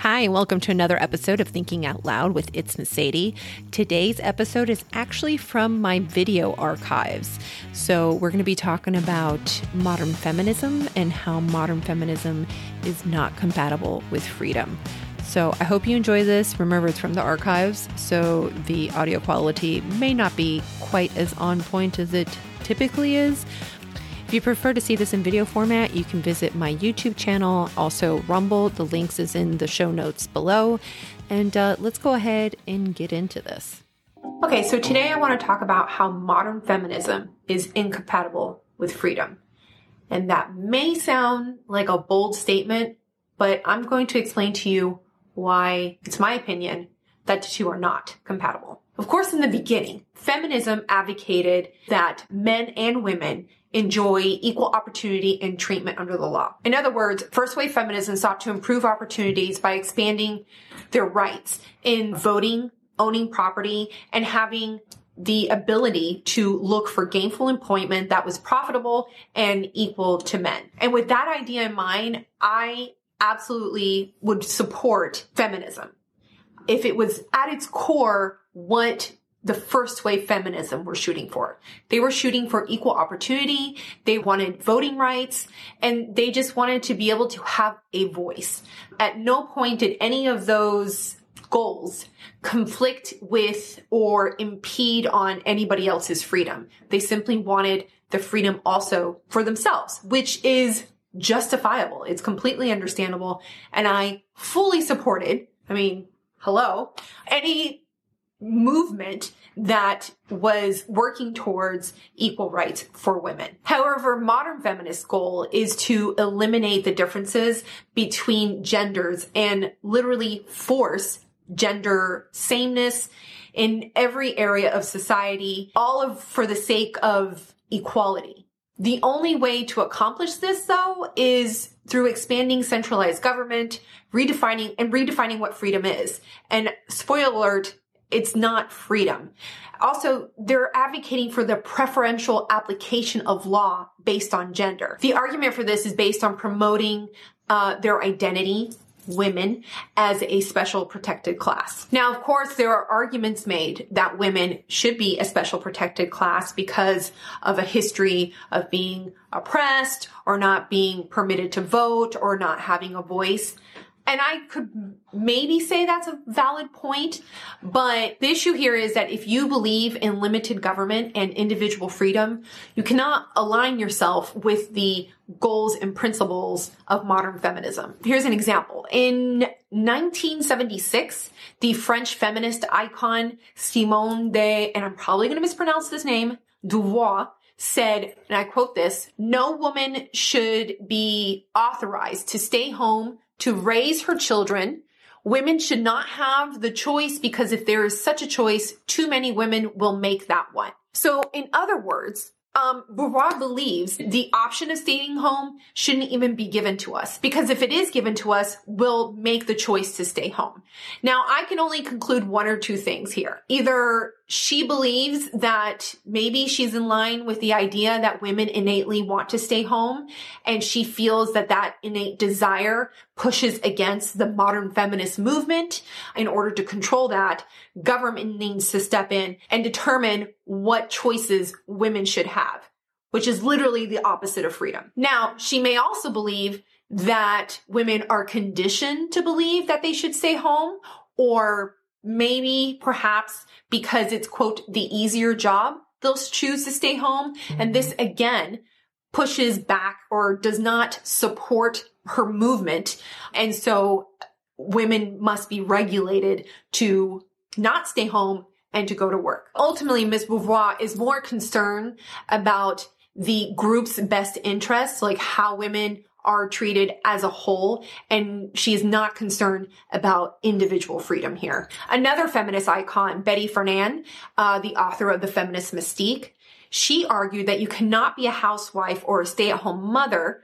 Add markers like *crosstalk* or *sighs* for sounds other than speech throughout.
Hi, and welcome to another episode of Thinking Out Loud with It's Sadie. Today's episode is actually from my video archives. So, we're going to be talking about modern feminism and how modern feminism is not compatible with freedom. So, I hope you enjoy this. Remember, it's from the archives, so the audio quality may not be quite as on point as it typically is, if you prefer to see this in video format, you can visit my YouTube channel, also Rumble. The links is in the show notes below. And uh, let's go ahead and get into this. Okay, so today I want to talk about how modern feminism is incompatible with freedom. And that may sound like a bold statement, but I'm going to explain to you why it's my opinion that the two are not compatible. Of course, in the beginning, feminism advocated that men and women enjoy equal opportunity and treatment under the law. In other words, first wave feminism sought to improve opportunities by expanding their rights in voting, owning property, and having the ability to look for gainful employment that was profitable and equal to men. And with that idea in mind, I absolutely would support feminism if it was at its core what the first wave feminism were shooting for. They were shooting for equal opportunity. They wanted voting rights and they just wanted to be able to have a voice. At no point did any of those goals conflict with or impede on anybody else's freedom. They simply wanted the freedom also for themselves, which is justifiable. It's completely understandable. And I fully supported, I mean, hello, any movement that was working towards equal rights for women. However, modern feminist goal is to eliminate the differences between genders and literally force gender sameness in every area of society, all of for the sake of equality. The only way to accomplish this though is through expanding centralized government, redefining and redefining what freedom is. And spoiler alert, it's not freedom. Also, they're advocating for the preferential application of law based on gender. The argument for this is based on promoting uh, their identity, women, as a special protected class. Now, of course, there are arguments made that women should be a special protected class because of a history of being oppressed or not being permitted to vote or not having a voice. And I could maybe say that's a valid point, but the issue here is that if you believe in limited government and individual freedom, you cannot align yourself with the goals and principles of modern feminism. Here's an example. In 1976, the French feminist icon Simone de, and I'm probably going to mispronounce this name, Beauvoir, said, and I quote this, no woman should be authorized to stay home to raise her children. Women should not have the choice because if there is such a choice, too many women will make that one. So in other words, um, believes the option of staying home shouldn't even be given to us because if it is given to us, we'll make the choice to stay home. Now, I can only conclude one or two things here. Either she believes that maybe she's in line with the idea that women innately want to stay home and she feels that that innate desire pushes against the modern feminist movement. In order to control that, government needs to step in and determine what choices women should have, which is literally the opposite of freedom. Now, she may also believe that women are conditioned to believe that they should stay home or maybe perhaps because it's quote the easier job they'll choose to stay home mm-hmm. and this again pushes back or does not support her movement and so women must be regulated to not stay home and to go to work ultimately Ms. Beauvoir is more concerned about the group's best interests like how women are treated as a whole and she is not concerned about individual freedom here. Another feminist icon, Betty Friedan, uh, the author of The Feminine Mystique, she argued that you cannot be a housewife or a stay-at-home mother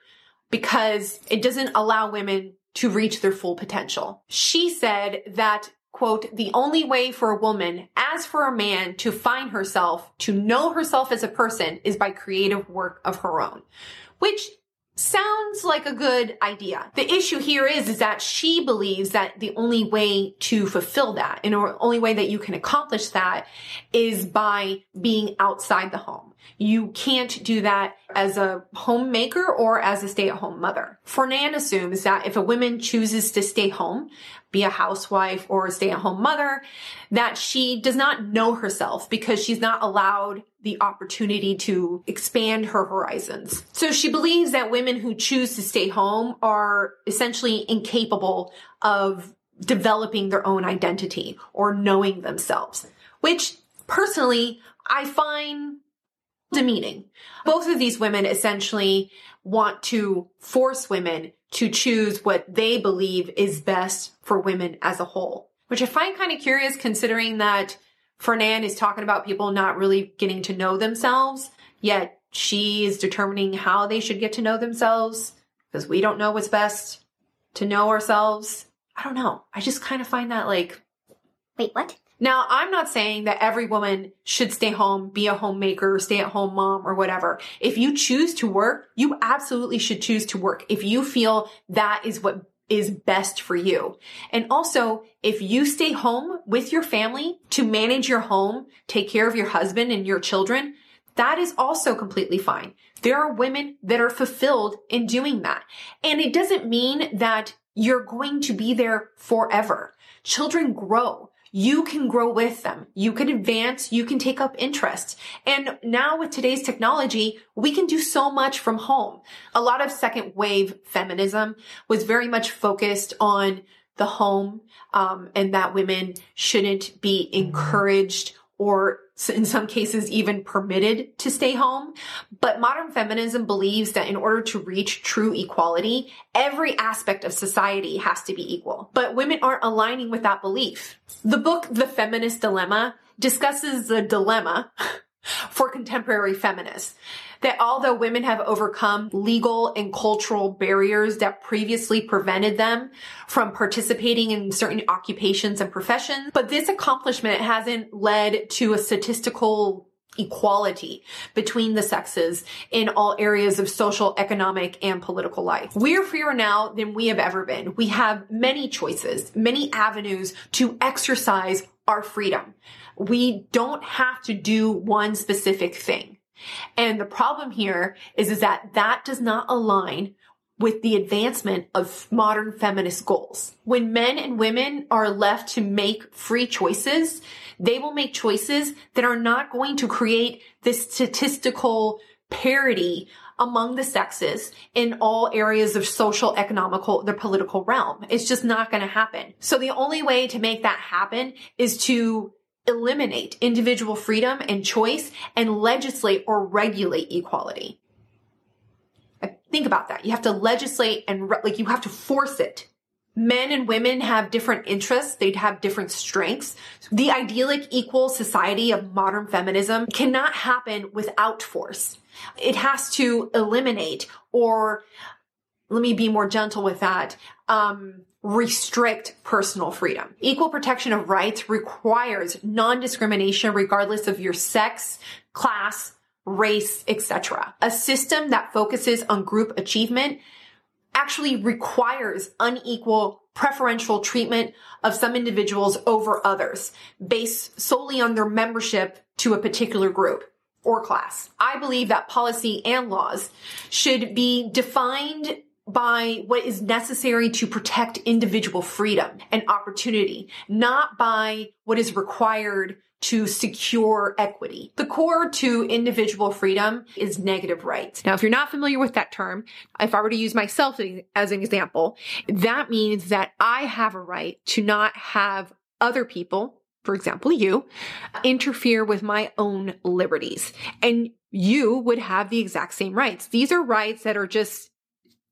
because it doesn't allow women to reach their full potential. She said that quote, the only way for a woman, as for a man, to find herself, to know herself as a person is by creative work of her own, which sounds like a good idea. The issue here is, is that she believes that the only way to fulfill that and the only way that you can accomplish that is by being outside the home. You can't do that as a homemaker or as a stay-at-home mother. Friedan assumes that if a woman chooses to stay home, be a housewife or a stay-at-home mother, that she does not know herself because she's not allowed the opportunity to expand her horizons. So she believes that women who choose to stay home are essentially incapable of developing their own identity or knowing themselves, which personally I find demeaning. Both of these women essentially want to force women to choose what they believe is best for women as a whole, which I find kind of curious considering that Friedan is talking about people not really getting to know themselves, yet she is determining how they should get to know themselves because we don't know what's best to know ourselves. I don't know. I just kind of find that like, wait, what? Now, I'm not saying that every woman should stay home, be a homemaker, stay at home mom or whatever. If you choose to work, you absolutely should choose to work if you feel that is what is best for you. And also, if you stay home with your family to manage your home, take care of your husband and your children, that is also completely fine. There are women that are fulfilled in doing that. And it doesn't mean that you're going to be there forever. Children grow you can grow with them. You can advance. You can take up interests. And now with today's technology, we can do so much from home. A lot of second wave feminism was very much focused on the home, um, and that women shouldn't be encouraged or in some cases even permitted to stay home. But modern feminism believes that in order to reach true equality, every aspect of society has to be equal. But women aren't aligning with that belief. The book, The Feminist Dilemma, discusses the dilemma *laughs* for contemporary feminists that although women have overcome legal and cultural barriers that previously prevented them from participating in certain occupations and professions, but this accomplishment hasn't led to a statistical equality between the sexes in all areas of social, economic, and political life. We're freer now than we have ever been. We have many choices, many avenues to exercise our freedom. We don't have to do one specific thing. And the problem here is, is that that does not align with the advancement of modern feminist goals. When men and women are left to make free choices, they will make choices that are not going to create this statistical parity among the sexes in all areas of social, economical, the political realm. It's just not going to happen. So the only way to make that happen is to eliminate individual freedom and choice and legislate or regulate equality. Think about that. You have to legislate and re- like you have to force it. Men and women have different interests. They'd have different strengths. The idyllic equal society of modern feminism cannot happen without force. It has to eliminate or let me be more gentle with that. Um, restrict personal freedom. Equal protection of rights requires non-discrimination regardless of your sex, class, race, etc. A system that focuses on group achievement actually requires unequal preferential treatment of some individuals over others based solely on their membership to a particular group or class. I believe that policy and laws should be defined by what is necessary to protect individual freedom and opportunity, not by what is required to secure equity. The core to individual freedom is negative rights. Now, if you're not familiar with that term, if I were to use myself as an example, that means that I have a right to not have other people, for example, you, interfere with my own liberties. And you would have the exact same rights. These are rights that are just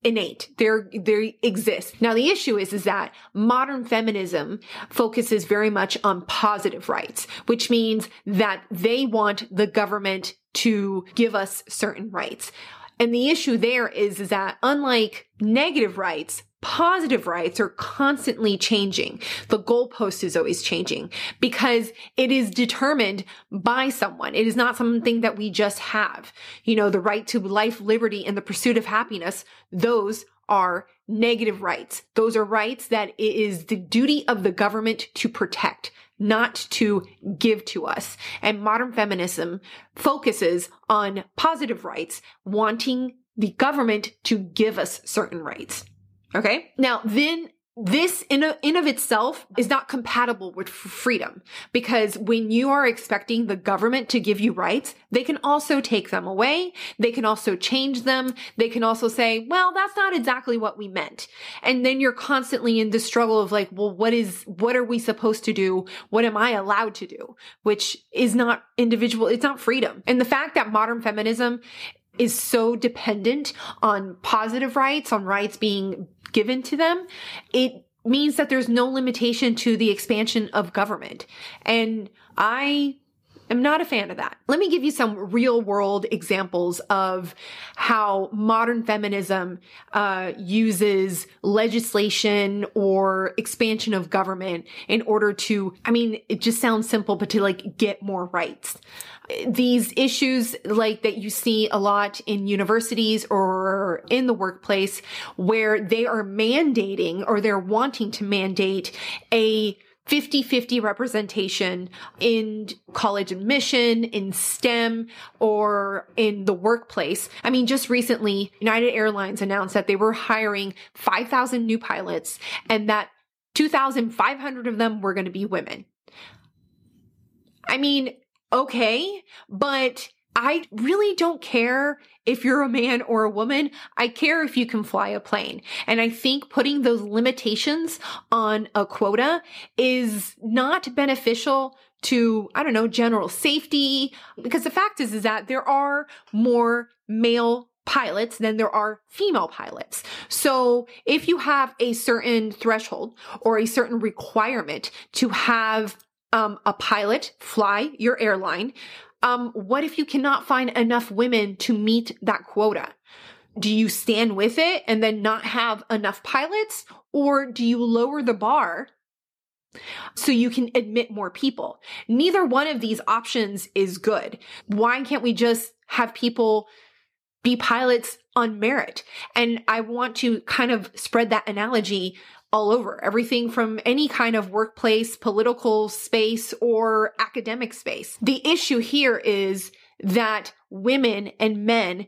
innate. They're, they exist. Now the issue is, is that modern feminism focuses very much on positive rights, which means that they want the government to give us certain rights. And the issue there is, is that unlike negative rights, positive rights are constantly changing. The goalpost is always changing because it is determined by someone. It is not something that we just have. You know, the right to life, liberty, and the pursuit of happiness, those are negative rights. Those are rights that it is the duty of the government to protect, not to give to us. And modern feminism focuses on positive rights, wanting the government to give us certain rights. Okay. Now, then this in, a, in of itself is not compatible with freedom because when you are expecting the government to give you rights, they can also take them away. They can also change them. They can also say, well, that's not exactly what we meant. And then you're constantly in the struggle of like, well, what is, what are we supposed to do? What am I allowed to do? Which is not individual. It's not freedom. And the fact that modern feminism is so dependent on positive rights, on rights being given to them, it means that there's no limitation to the expansion of government. And I am not a fan of that. Let me give you some real world examples of how modern feminism uh, uses legislation or expansion of government in order to, I mean, it just sounds simple, but to like get more rights these issues like that you see a lot in universities or in the workplace where they are mandating or they're wanting to mandate a 50-50 representation in college admission, in STEM, or in the workplace. I mean, just recently, United Airlines announced that they were hiring 5,000 new pilots and that 2,500 of them were going to be women. I mean, okay, but I really don't care if you're a man or a woman. I care if you can fly a plane. And I think putting those limitations on a quota is not beneficial to, I don't know, general safety. Because the fact is, is that there are more male pilots than there are female pilots. So if you have a certain threshold or a certain requirement to have um, a pilot fly your airline. Um, what if you cannot find enough women to meet that quota? Do you stand with it and then not have enough pilots? Or do you lower the bar so you can admit more people? Neither one of these options is good. Why can't we just have people be pilots on merit? And I want to kind of spread that analogy all over everything from any kind of workplace, political space, or academic space. The issue here is that women and men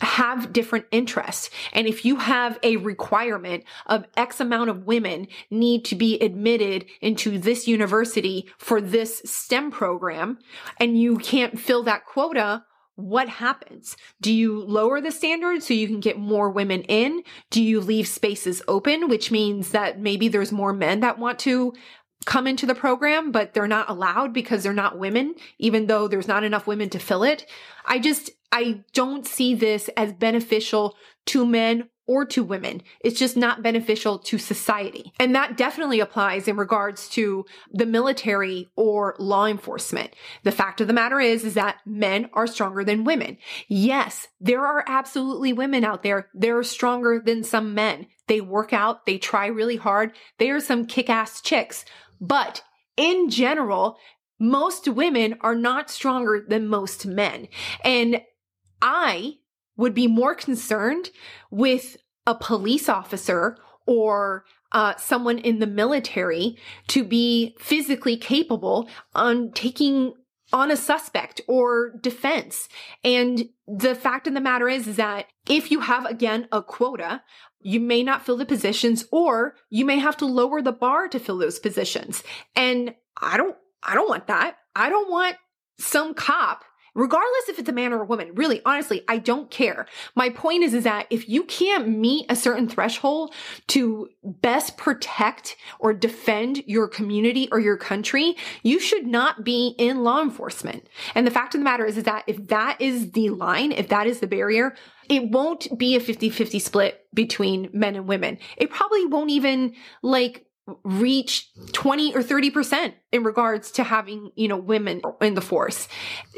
have different interests. And if you have a requirement of X amount of women need to be admitted into this university for this STEM program, and you can't fill that quota, what happens? Do you lower the standard so you can get more women in? Do you leave spaces open, which means that maybe there's more men that want to come into the program, but they're not allowed because they're not women, even though there's not enough women to fill it? I just, I don't see this as beneficial to men or to women. It's just not beneficial to society. And that definitely applies in regards to the military or law enforcement. The fact of the matter is, is that men are stronger than women. Yes, there are absolutely women out there. They're stronger than some men. They work out. They try really hard. They are some kick-ass chicks. But in general, most women are not stronger than most men. And I would be more concerned with a police officer or uh, someone in the military to be physically capable on taking on a suspect or defense. And the fact of the matter is, is that if you have again a quota, you may not fill the positions or you may have to lower the bar to fill those positions. And I don't, I don't want that. I don't want some cop regardless if it's a man or a woman. Really, honestly, I don't care. My point is, is that if you can't meet a certain threshold to best protect or defend your community or your country, you should not be in law enforcement. And the fact of the matter is, is that if that is the line, if that is the barrier, it won't be a 50-50 split between men and women. It probably won't even like reach 20 or 30% in regards to having, you know, women in the force.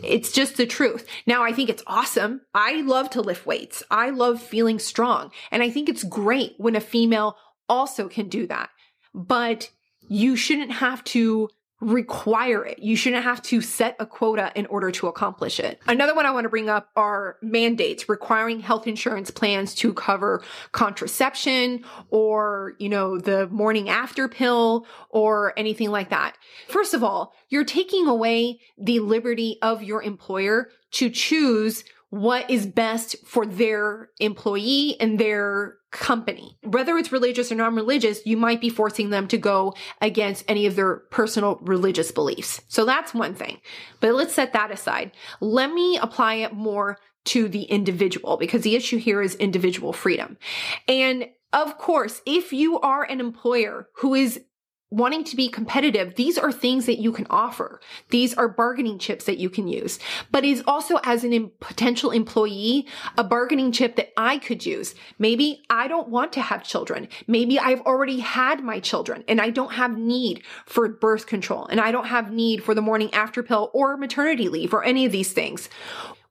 It's just the truth. Now, I think it's awesome. I love to lift weights. I love feeling strong. And I think it's great when a female also can do that, but you shouldn't have to require it. You shouldn't have to set a quota in order to accomplish it. Another one I want to bring up are mandates requiring health insurance plans to cover contraception or, you know, the morning after pill or anything like that. First of all, you're taking away the liberty of your employer to choose what is best for their employee and their company. Whether it's religious or non-religious, you might be forcing them to go against any of their personal religious beliefs. So that's one thing. But let's set that aside. Let me apply it more to the individual because the issue here is individual freedom. And of course, if you are an employer who is wanting to be competitive, these are things that you can offer. These are bargaining chips that you can use. But is also as an Im- potential employee, a bargaining chip that I could use. Maybe I don't want to have children. Maybe I've already had my children and I don't have need for birth control and I don't have need for the morning after pill or maternity leave or any of these things.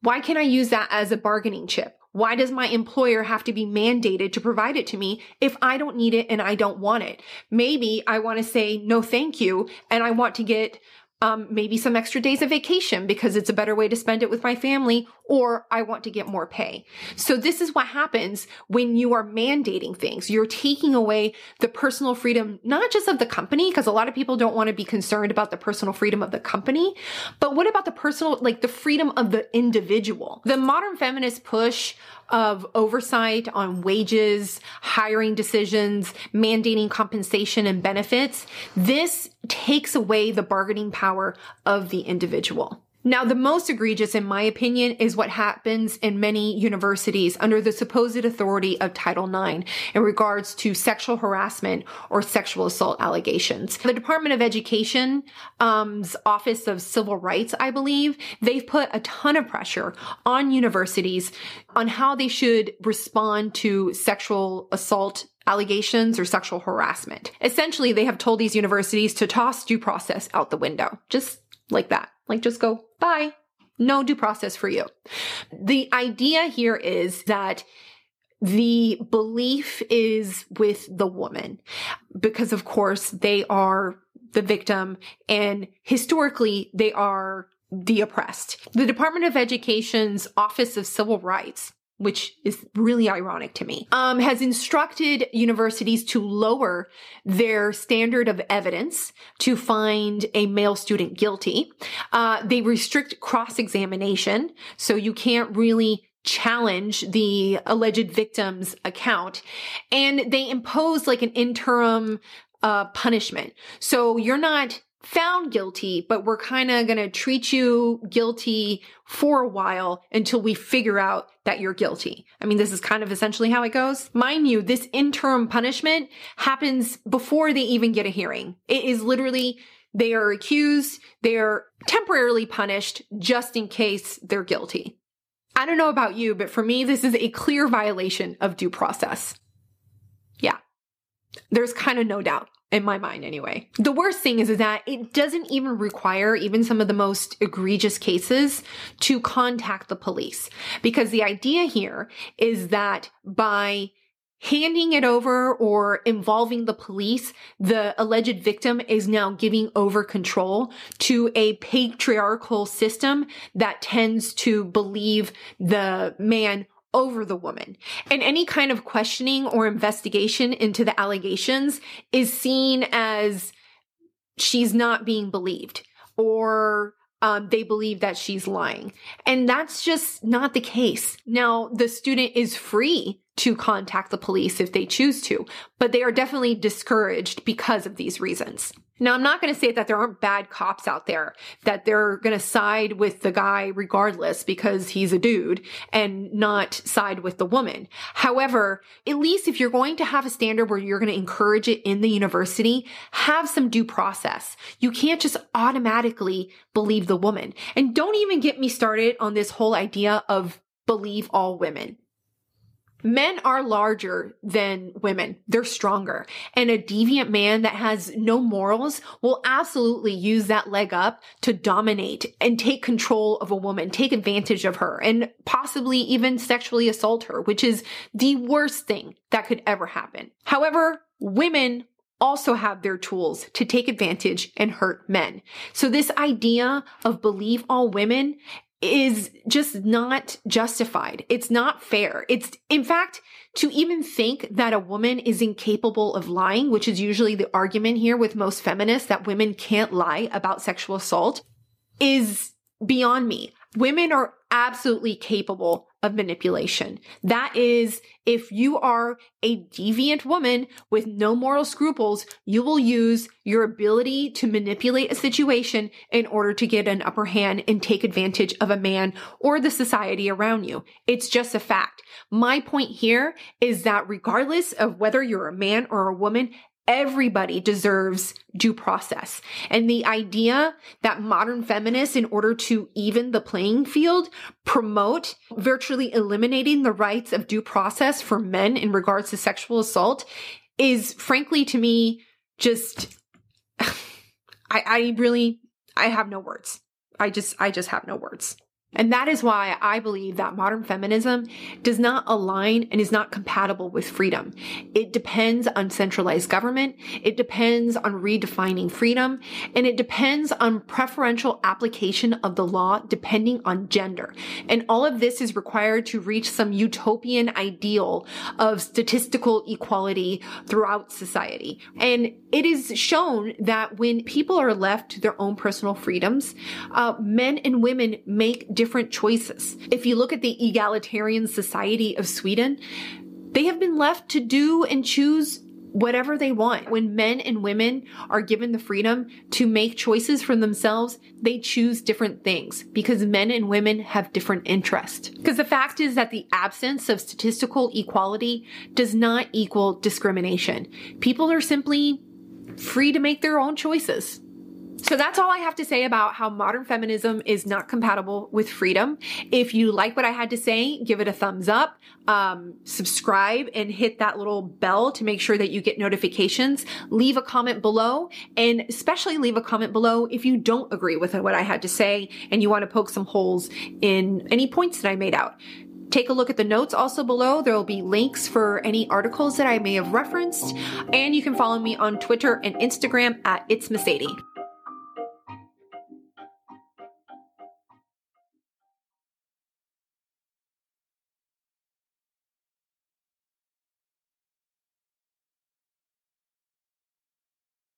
Why can I use that as a bargaining chip? Why does my employer have to be mandated to provide it to me if I don't need it and I don't want it? Maybe I want to say no thank you and I want to get um, maybe some extra days of vacation because it's a better way to spend it with my family, or I want to get more pay. So this is what happens when you are mandating things. You're taking away the personal freedom, not just of the company, because a lot of people don't want to be concerned about the personal freedom of the company, but what about the personal, like the freedom of the individual? The modern feminist push of oversight on wages, hiring decisions, mandating compensation and benefits, this takes away the bargaining power of the individual. Now, the most egregious, in my opinion, is what happens in many universities under the supposed authority of Title IX in regards to sexual harassment or sexual assault allegations. The Department of Education's um, Office of Civil Rights, I believe, they've put a ton of pressure on universities on how they should respond to sexual assault allegations or sexual harassment. Essentially, they have told these universities to toss due process out the window. Just like that. Like just go, bye. No due process for you. The idea here is that the belief is with the woman because of course they are the victim and historically they are the oppressed. The Department of Education's Office of Civil Rights which is really ironic to me, um, has instructed universities to lower their standard of evidence to find a male student guilty. Uh, they restrict cross examination, so you can't really challenge the alleged victim's account, and they impose like an interim uh, punishment. So you're not found guilty, but we're kind of going to treat you guilty for a while until we figure out that you're guilty. I mean, this is kind of essentially how it goes. Mind you, this interim punishment happens before they even get a hearing. It is literally they are accused, they are temporarily punished just in case they're guilty. I don't know about you, but for me, this is a clear violation of due process. Yeah. There's kind of no doubt in my mind anyway. The worst thing is, is that it doesn't even require even some of the most egregious cases to contact the police because the idea here is that by handing it over or involving the police, the alleged victim is now giving over control to a patriarchal system that tends to believe the man over the woman. And any kind of questioning or investigation into the allegations is seen as she's not being believed or um, they believe that she's lying. And that's just not the case. Now, the student is free to contact the police if they choose to, but they are definitely discouraged because of these reasons. Now, I'm not going to say that there aren't bad cops out there, that they're going to side with the guy regardless because he's a dude and not side with the woman. However, at least if you're going to have a standard where you're going to encourage it in the university, have some due process. You can't just automatically believe the woman. And don't even get me started on this whole idea of believe all women. Men are larger than women. They're stronger. And a deviant man that has no morals will absolutely use that leg up to dominate and take control of a woman, take advantage of her, and possibly even sexually assault her, which is the worst thing that could ever happen. However, women also have their tools to take advantage and hurt men. So this idea of believe all women is just not justified. It's not fair. It's, in fact, to even think that a woman is incapable of lying, which is usually the argument here with most feminists that women can't lie about sexual assault, is beyond me. Women are absolutely capable of manipulation. That is, if you are a deviant woman with no moral scruples, you will use your ability to manipulate a situation in order to get an upper hand and take advantage of a man or the society around you. It's just a fact. My point here is that regardless of whether you're a man or a woman, Everybody deserves due process. And the idea that modern feminists, in order to even the playing field, promote virtually eliminating the rights of due process for men in regards to sexual assault is frankly to me just, *sighs* I, I really, I have no words. I just, I just have no words. And that is why I believe that modern feminism does not align and is not compatible with freedom. It depends on centralized government. It depends on redefining freedom and it depends on preferential application of the law depending on gender. And all of this is required to reach some utopian ideal of statistical equality throughout society. And it is shown that when people are left to their own personal freedoms, uh, men and women make different different choices. If you look at the egalitarian society of Sweden, they have been left to do and choose whatever they want. When men and women are given the freedom to make choices for themselves, they choose different things because men and women have different interests. Because the fact is that the absence of statistical equality does not equal discrimination. People are simply free to make their own choices. So that's all I have to say about how modern feminism is not compatible with freedom. If you like what I had to say, give it a thumbs up, um, subscribe and hit that little bell to make sure that you get notifications. Leave a comment below and especially leave a comment below if you don't agree with what I had to say and you want to poke some holes in any points that I made out. Take a look at the notes also below. There will be links for any articles that I may have referenced. And you can follow me on Twitter and Instagram at It's Mercedes.